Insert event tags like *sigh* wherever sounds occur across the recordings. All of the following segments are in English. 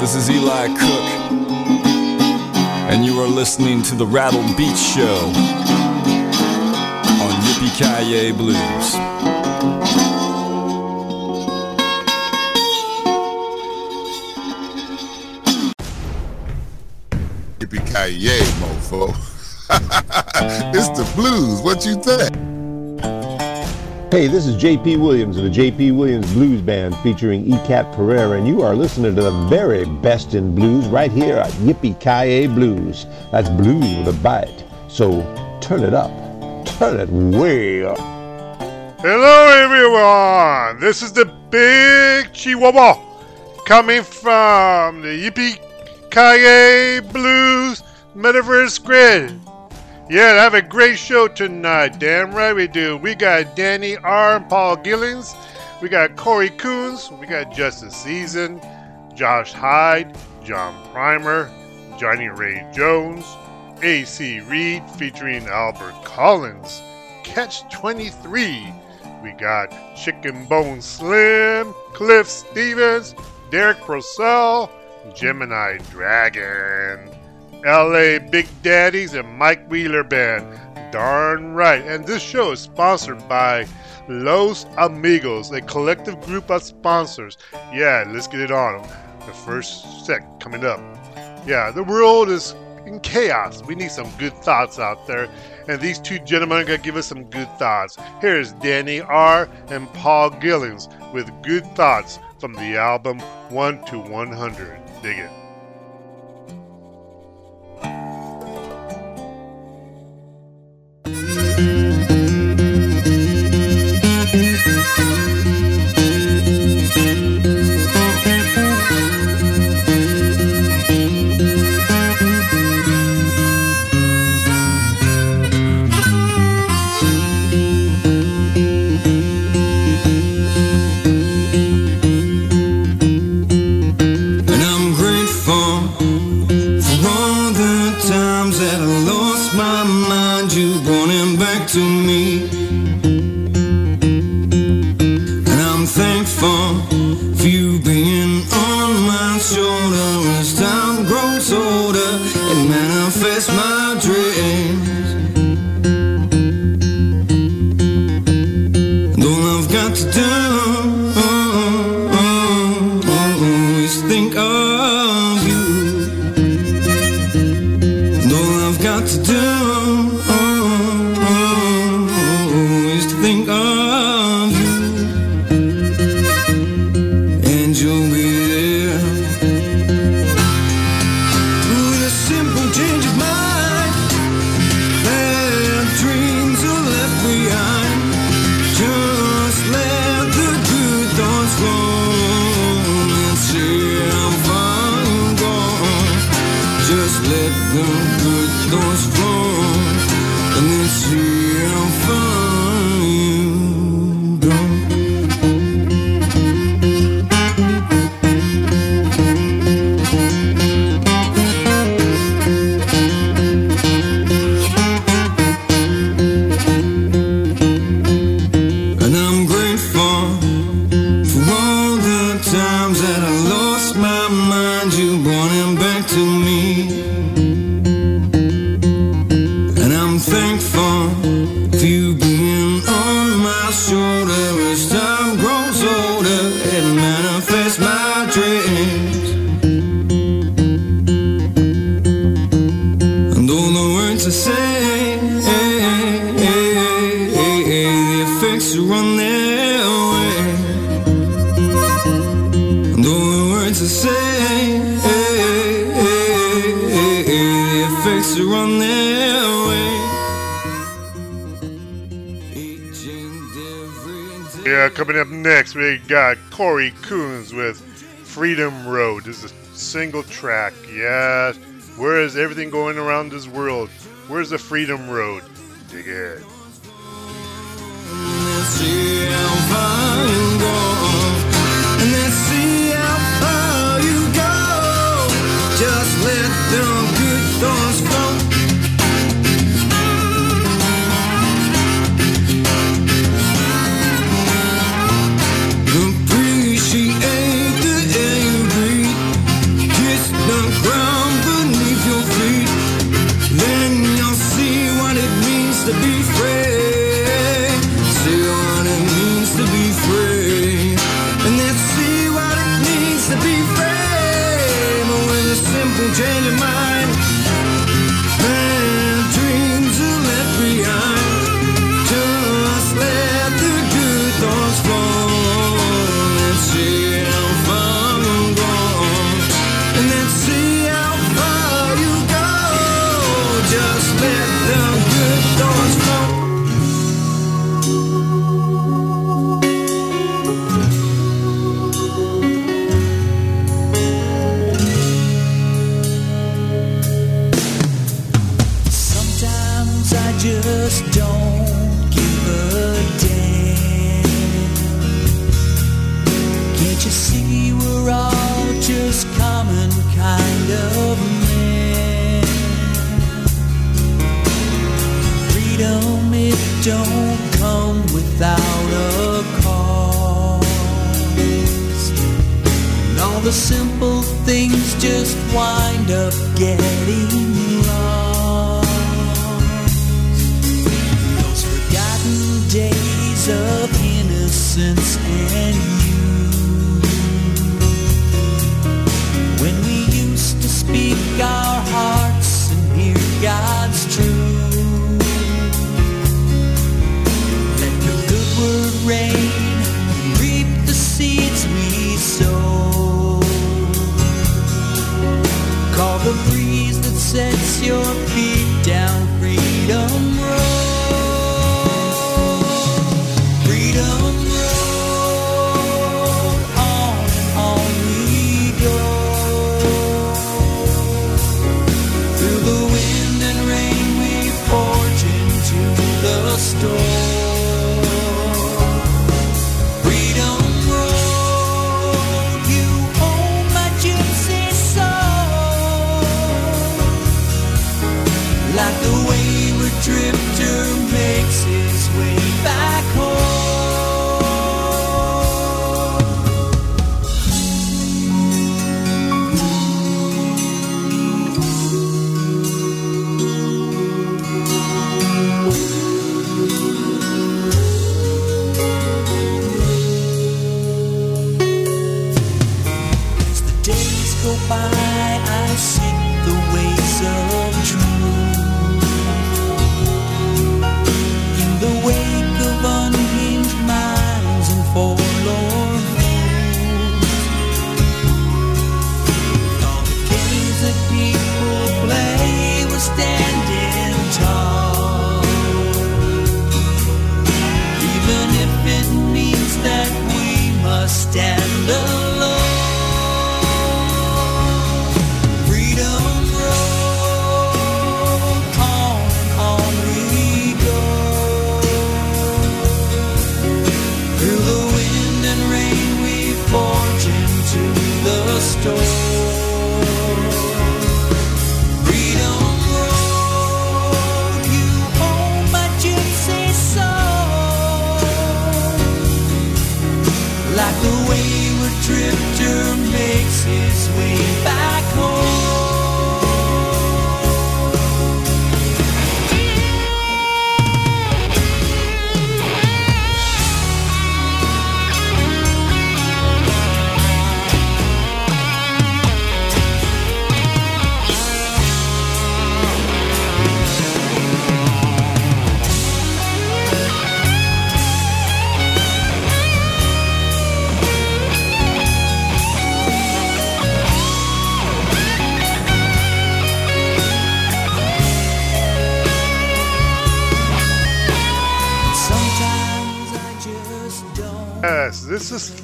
This is Eli Cook, and you are listening to the Rattled Beats Show on Yippee Kaye Blues. Yippee ki mofo. *laughs* it's the blues. What you think? Hey, this is J.P. Williams of the J.P. Williams Blues Band featuring E-Cat Pereira, and you are listening to the very best in blues right here at Yippee Ki Blues. That's blues with a bite. So turn it up. Turn it way up. Hello, everyone. This is the Big Chihuahua coming from the Yippee Ki Blues Metaverse Grid. Yeah, have a great show tonight. Damn right we do. We got Danny R. and Paul Gillings. We got Corey Coons. We got Justice Season, Josh Hyde, John Primer, Johnny Ray Jones, AC Reed featuring Albert Collins, Catch 23. We got Chicken Bone Slim, Cliff Stevens, Derek Purcell, Gemini Dragon. LA Big Daddies and Mike Wheeler Band. Darn right. And this show is sponsored by Los Amigos, a collective group of sponsors. Yeah, let's get it on. The first set coming up. Yeah, the world is in chaos. We need some good thoughts out there. And these two gentlemen are going to give us some good thoughts. Here's Danny R. and Paul Gillings with Good Thoughts from the album 1 to 100. Dig it. Corey Coons with Freedom Road. This is a single track. Yeah. Where is everything going around this world? Where's the Freedom Road? Dig it. Let's see how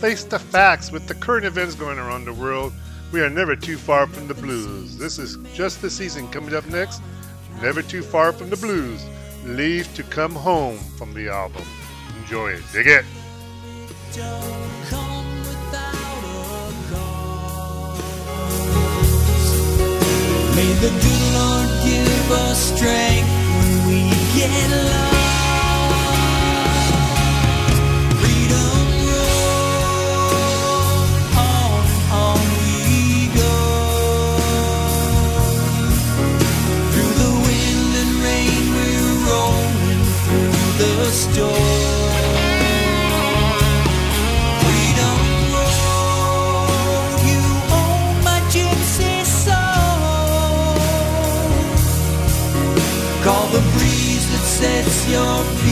face the facts with the current events going around the world. We are never too far from the blues. This is just the season coming up next. Never too far from the blues. Leave to come home from the album. Enjoy it. Dig it. May the good Lord give us strength when we get lost. Sets your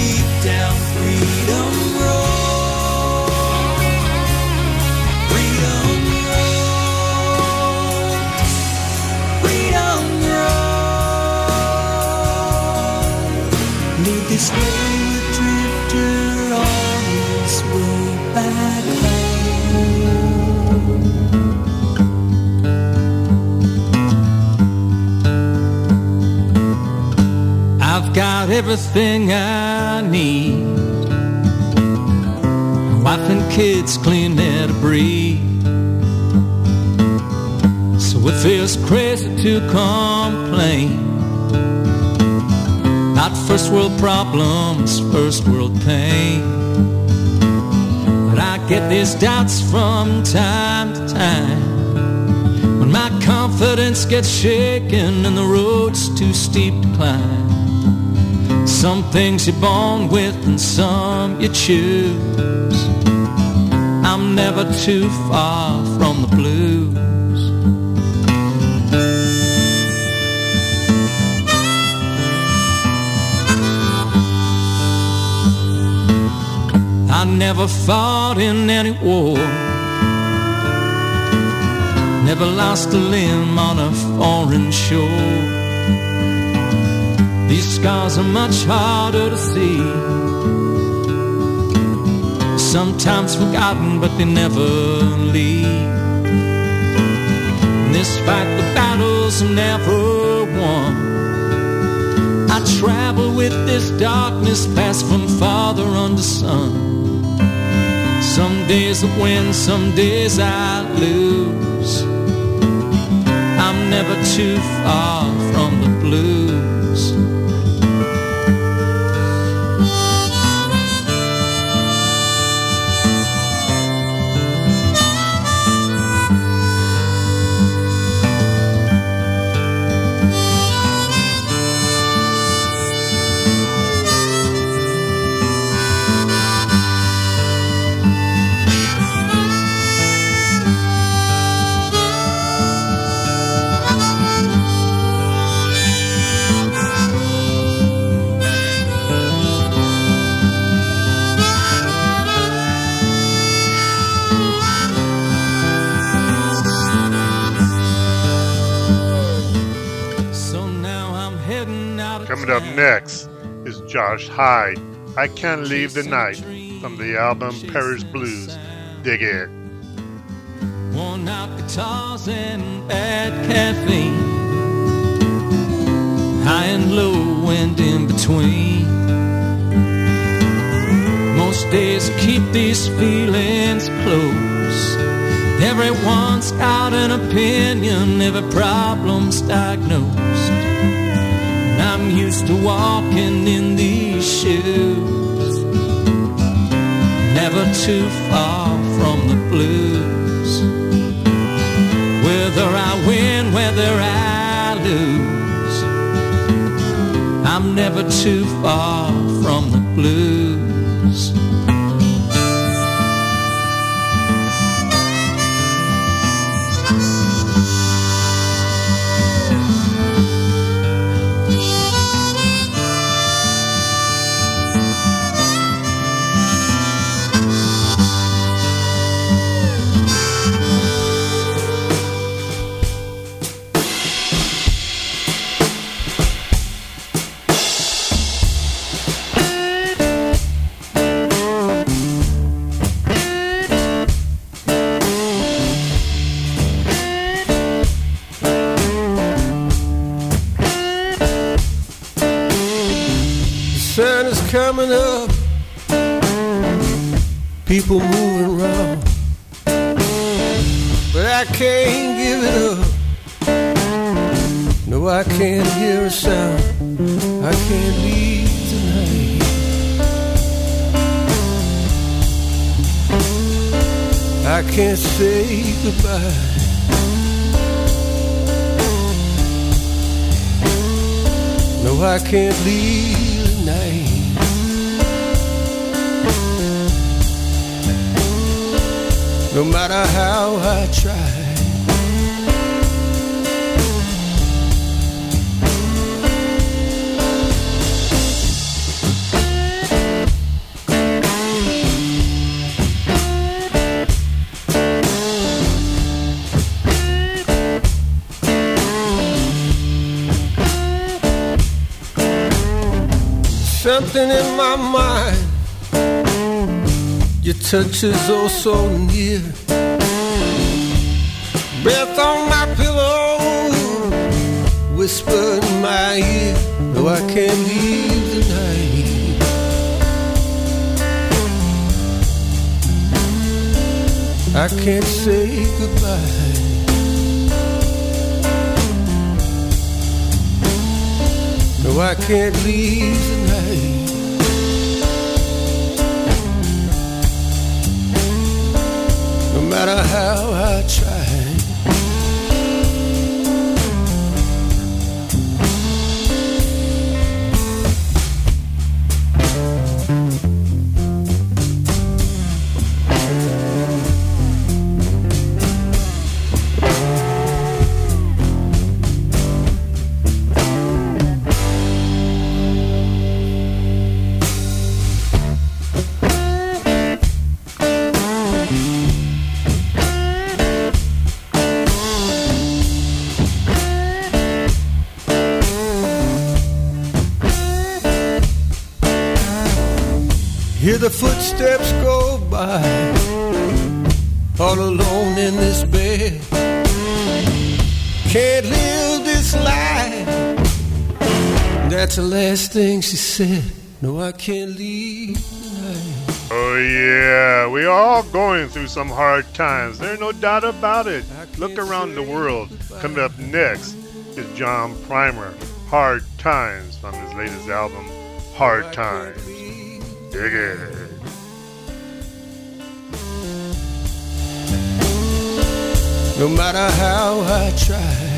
got everything I need. Wife and kids clean their debris. So it feels crazy to complain. Not first world problems, first world pain. But I get these doubts from time to time. When my confidence gets shaken and the road's too steep to climb. Some things you're born with and some you choose. I'm never too far from the blues. I never fought in any war. Never lost a limb on a foreign shore. These scars are much harder to see. Sometimes forgotten, but they never leave. In this fight, the battle's never won. I travel with this darkness, pass from father unto son. Some days I win, some days I lose. I'm never too far from the blues. Josh Hyde. I Can't Leave the Night from the album Paris Blues. Dig it. Worn out guitars and bad caffeine. High and low and in between. Most days keep these feelings close. Everyone's got an opinion, every problem's diagnosed. I'm used to walking in these shoes. Never too far from the blues. Whether I win, whether I lose, I'm never too far can't leave tonight. No matter how I try. Something in my mind. Your touch is oh so near. Breath on my pillow, whisper in my ear. No, I can't leave tonight. I can't say goodbye. No, I can't leave tonight. No matter how I try. The footsteps go by, all alone in this bed. Can't live this life. That's the last thing she said. No, I can't leave. Oh yeah, we are all going through some hard times. There's no doubt about it. Look around the world. Coming up next is John Primer, Hard Times from his latest album, Hard Times. Dig it. No matter how I try.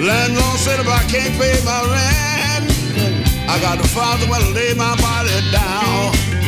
Landlord said if I can't pay my rent, I got to somewhere to lay my body down.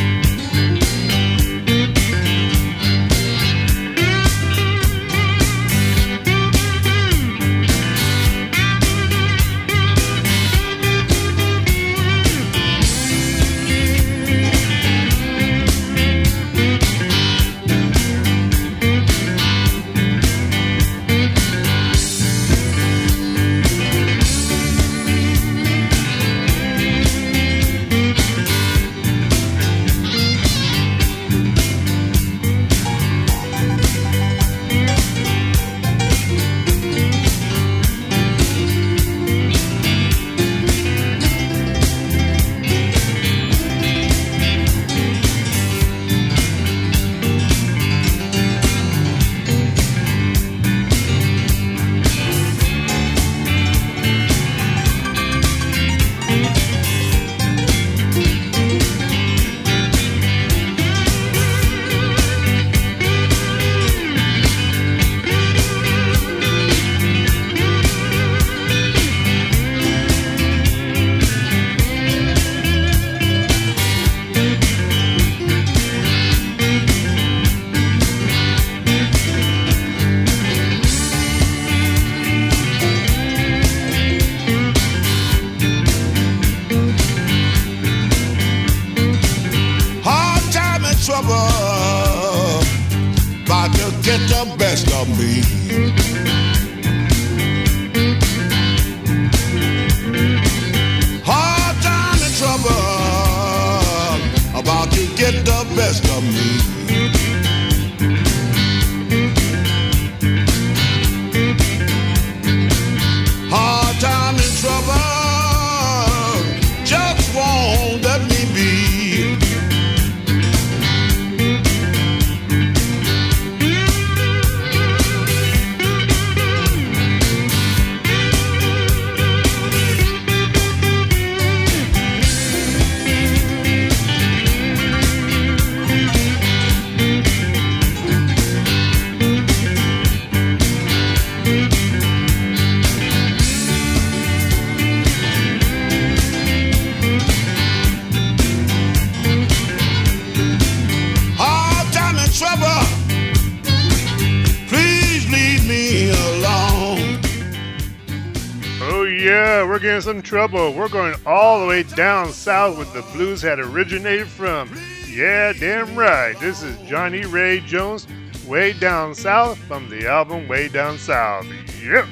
Some trouble. We're going all the way down south where the blues had originated from. Yeah, damn right. This is Johnny Ray Jones, way down south from the album Way Down South. Yep.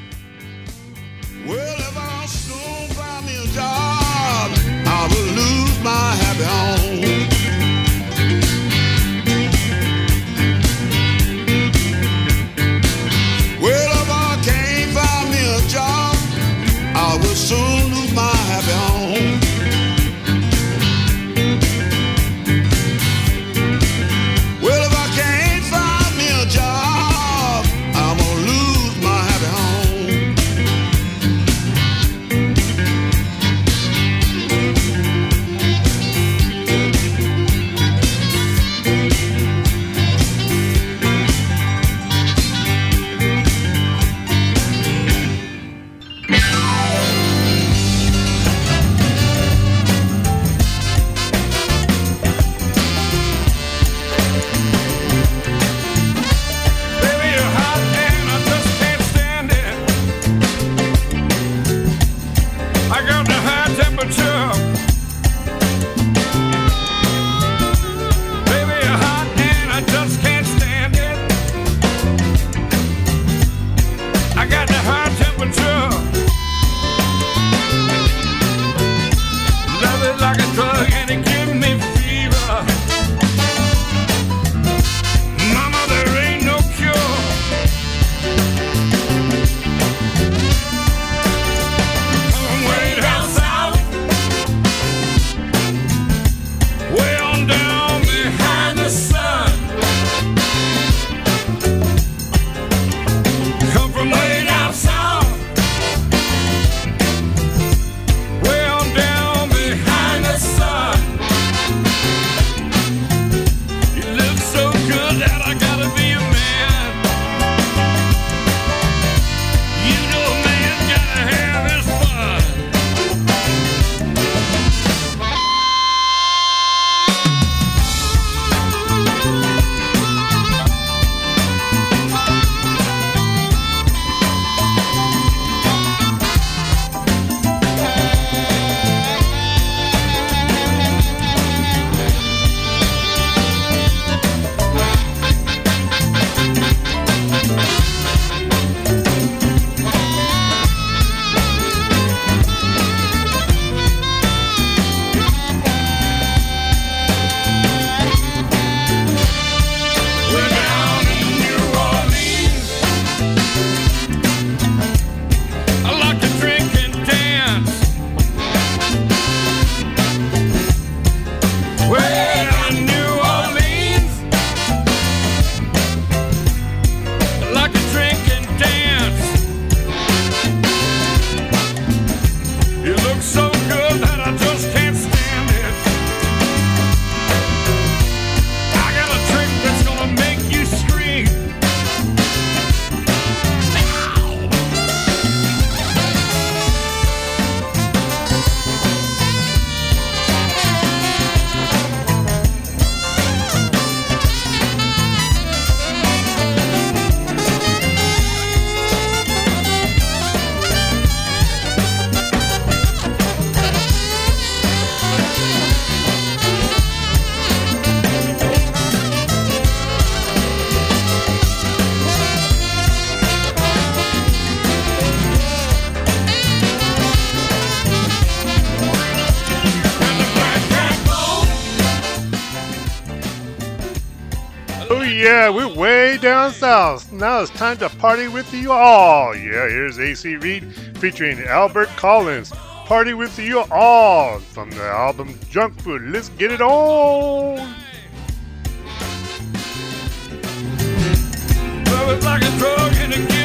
Well, if I soon find me a job, I will lose my happy home. Soon lose my happy home. Down south. Now it's time to party with you all. Yeah, here's AC Reed featuring Albert Collins. Party with you all from the album Junk Food. Let's get it on. Love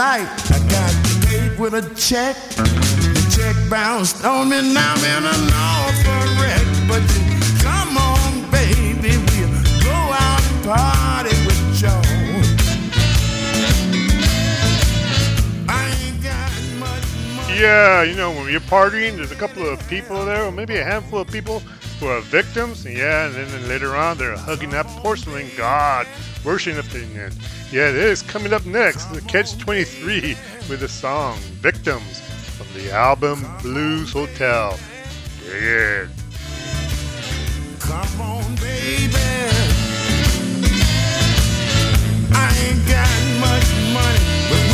night. I got paid with a check. The check bounced on me. Now I'm in an awful wreck. But you, come on, baby, we'll go out and party with y'all. Yeah, you know, when you're partying, there's a couple of people there, or maybe a handful of people who are victims. Yeah, and then later on, they're hugging that porcelain god, worshiping it. Yeah, it is. coming up next. The Catch 23 with the song Victims from the album Blues Hotel. Yeah. Come on, baby. I ain't got much money,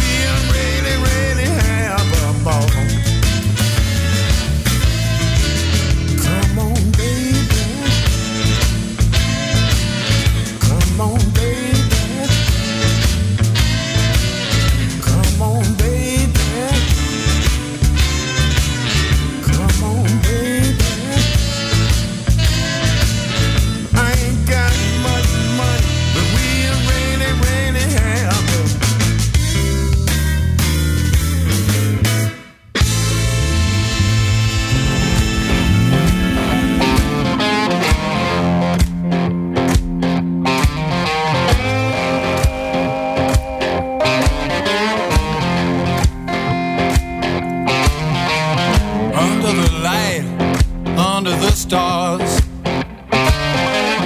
stars,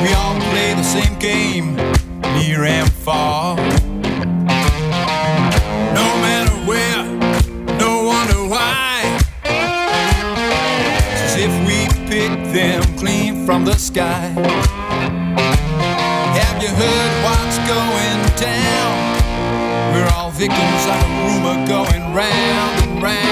we all play the same game, near and far. No matter where, no wonder why. As if we picked them clean from the sky. Have you heard what's going down? We're all victims of a rumor going round and round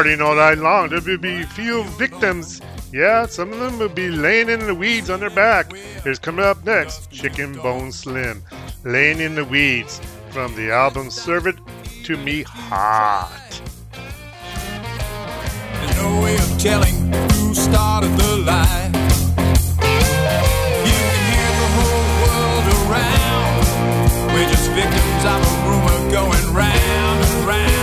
partying all night long, there will be few victims. Yeah, some of them will be laying in the weeds on their back. Here's coming up next Chicken Bone Slim, Laying in the Weeds, from the album Serve It to Me Hot. No way of telling who started the lie. You can hear the whole world around. We're just victims of a rumor going round and round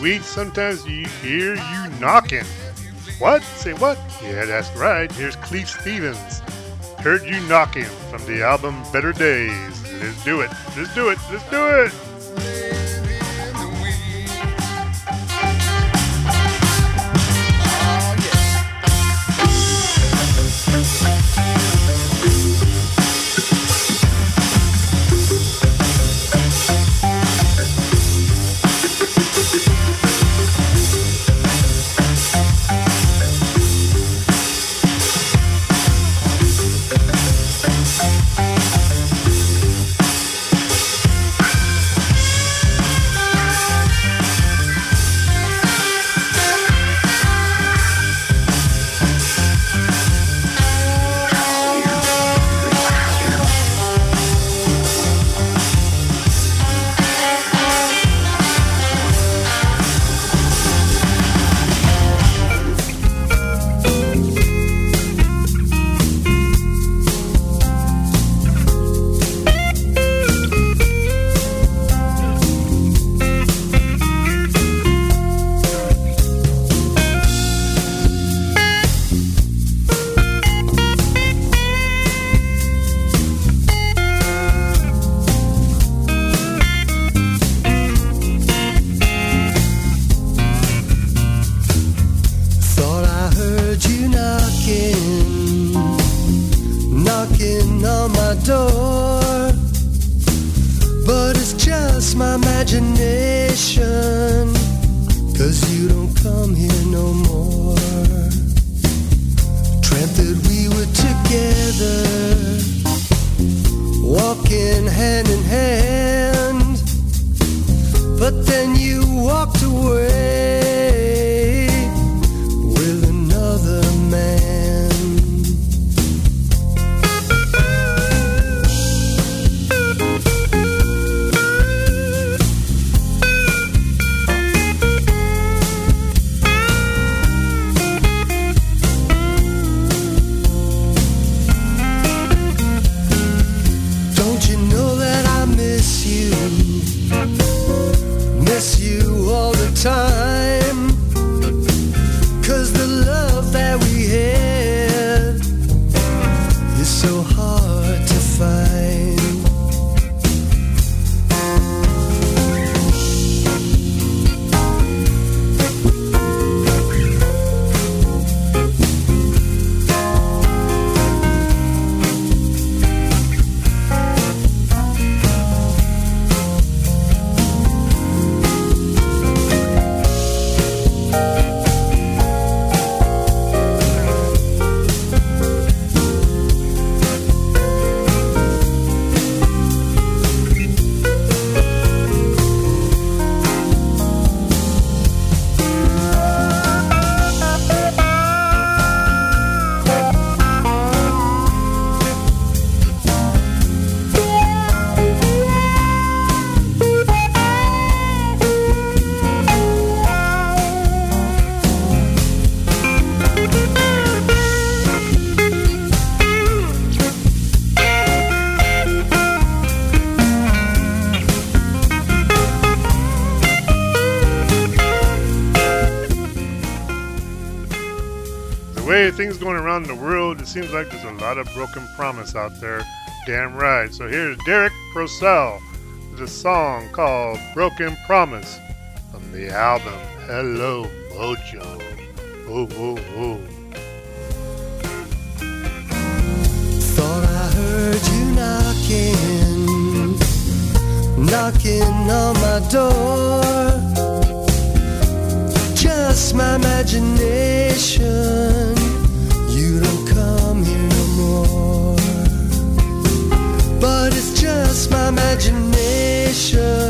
weeds, sometimes you hear you knocking. What? Say what? Yeah, that's right. Here's Cleve Stevens. Heard you knocking from the album Better Days. Let's do it. Let's do it. Let's do it. Things going around in the world, it seems like there's a lot of broken promise out there. Damn right. So here's Derek Purcell with a song called Broken Promise from the album Hello Mojo. Oh, oh, oh. Thought I heard you knocking, knocking on my door. Just my imagination. My imagination.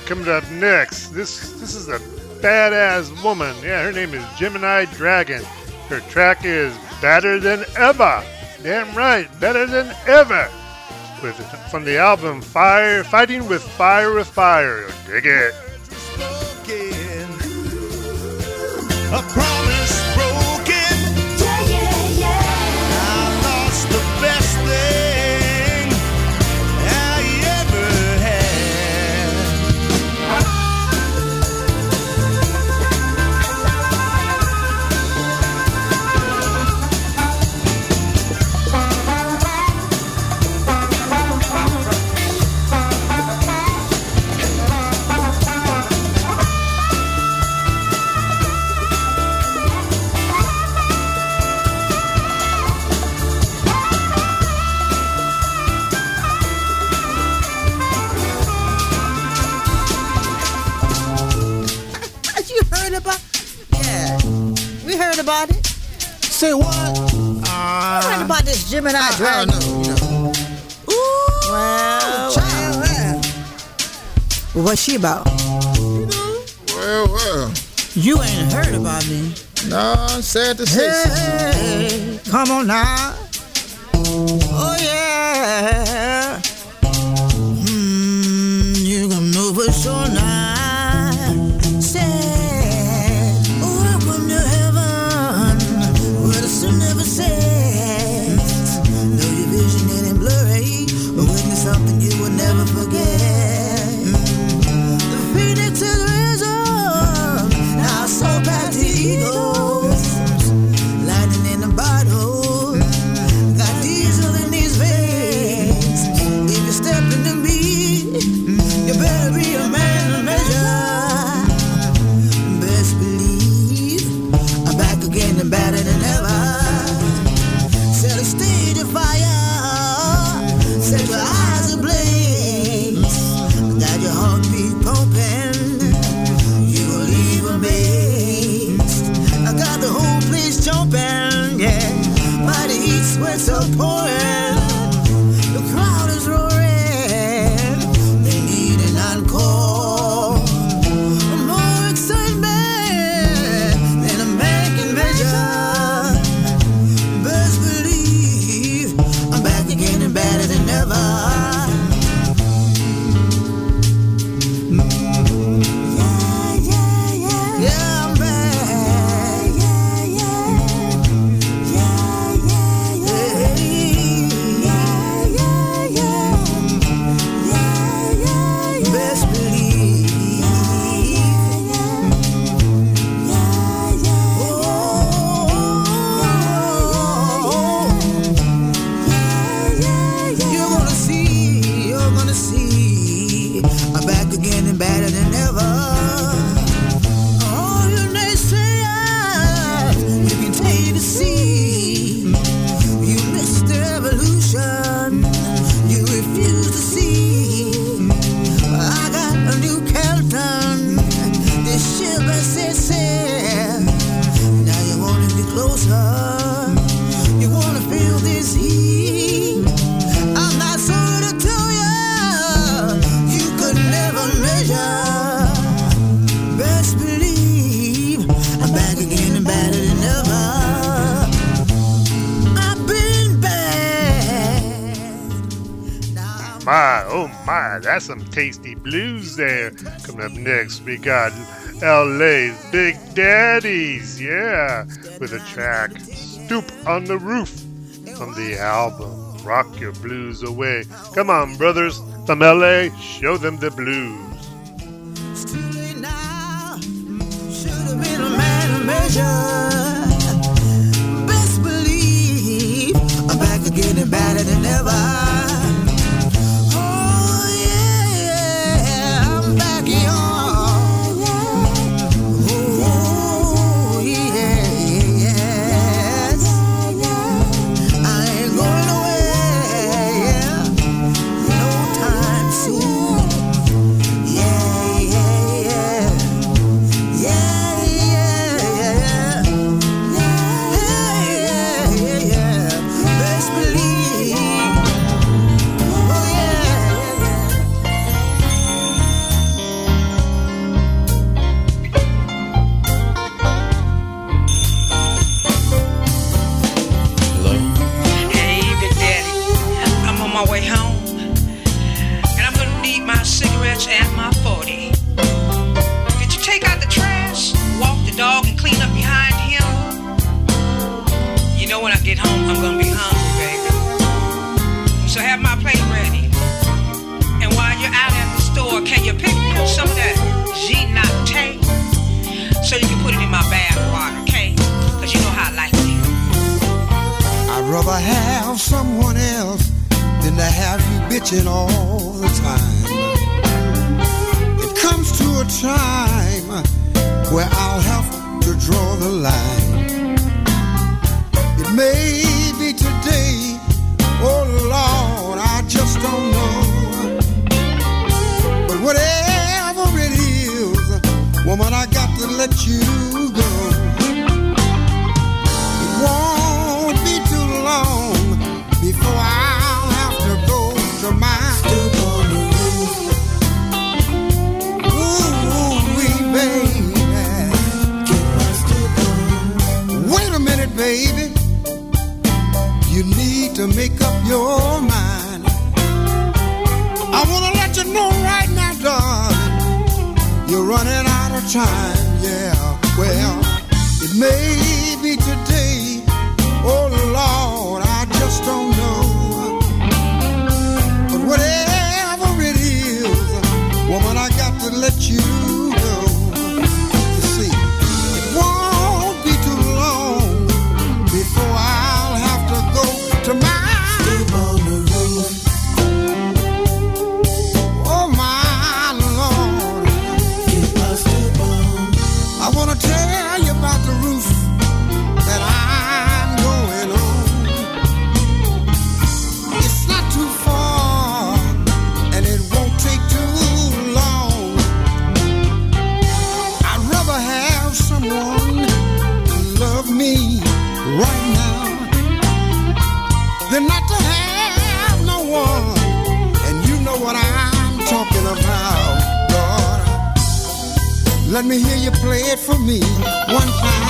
coming up next. This this is a badass woman. Yeah, her name is Gemini Dragon. Her track is Better Than Ever. Damn right, better than ever. With from the album Fire Fighting with Fire with Fire. Dig it. Gemini ah, I, Dragon. I don't know. Ooh, well, child, well. well, what's she about? Well, well. You ain't heard about me. No, I'm sad to say. Hey, come on now. Coming up next, we got LA's Big Daddies, yeah, with a track, Stoop on the Roof, from the album Rock Your Blues Away. Come on, brothers, from LA, show them the blues. make up your mind. I wanna let you know right now, darling, you're running out of time. Yeah, well, it may be today. Oh Lord, I just don't know. But whatever it is, woman, I got to let you. Let me hear you play it for me one time.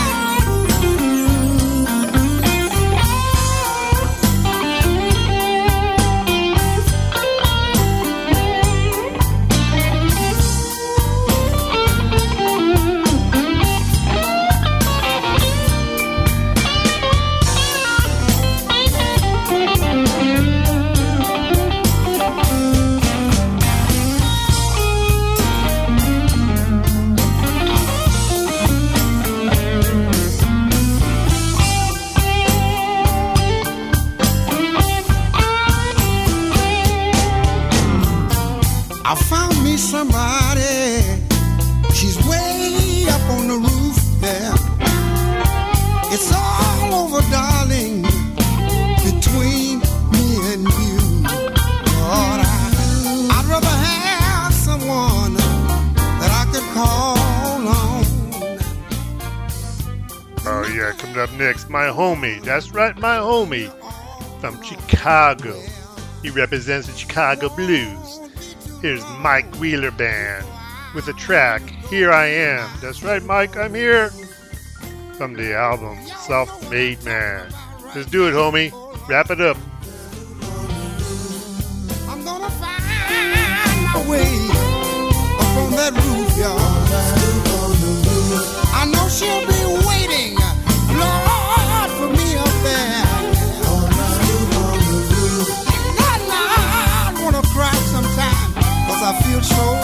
Oh, yeah, coming up next, my homie. That's right, my homie from Chicago. He represents the Chicago Blues. Here's Mike Wheeler Band with the track Here I Am. That's right, Mike, I'm here from the album Self Made Man. Let's do it, homie. Wrap it up. I'm gonna find my way up on that roof, y'all. I know she'll be waiting, Lord, for me up there. And I, I wanna cry sometime, cause I feel so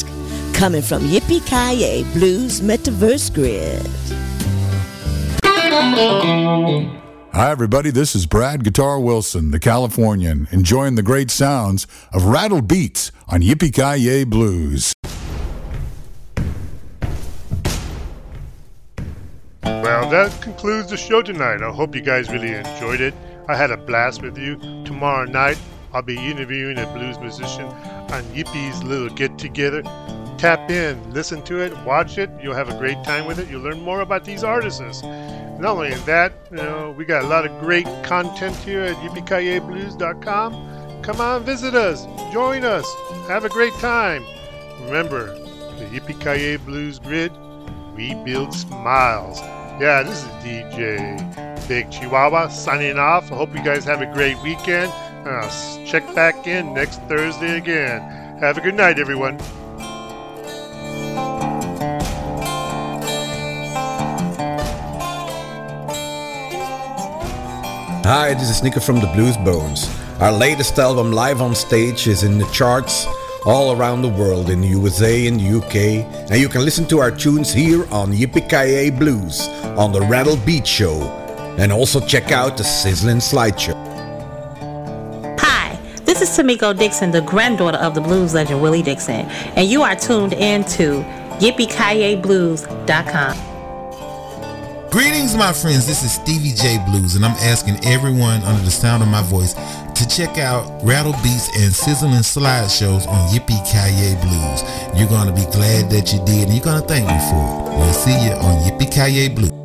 coming from Yippee Kaye Blues Metaverse Grid. Hi, everybody. This is Brad Guitar Wilson, the Californian, enjoying the great sounds of Rattled Beats on Yippee Ki Blues. Well, that concludes the show tonight. I hope you guys really enjoyed it. I had a blast with you. Tomorrow night, I'll be interviewing a blues musician on Yippie's little get together. Tap in, listen to it, watch it. You'll have a great time with it. You'll learn more about these artists. Not only that, you know, we got a lot of great content here at yippieeyeblues.com. Come on, visit us, join us, have a great time. Remember, the Yippee Blues Grid, we build smiles. Yeah, this is DJ Big Chihuahua signing off. I hope you guys have a great weekend. And I'll check back in next Thursday again. Have a good night, everyone. Hi, this is Sneaker from the Blues Bones. Our latest album, Live on Stage, is in the charts all around the world in the USA and the UK, and you can listen to our tunes here on Yippee Blues on the Rattle Beat Show, and also check out the Sizzling Slideshow. Hi, this is Tamiko Dixon, the granddaughter of the blues legend Willie Dixon, and you are tuned in to. Greetings, my friends. This is Stevie J Blues, and I'm asking everyone under the sound of my voice to check out Rattled Beats and Sizzling Slideshows on Yippee Kaye Blues. You're going to be glad that you did, and you're going to thank me for it. We'll see you on Yippee Kaye Blues.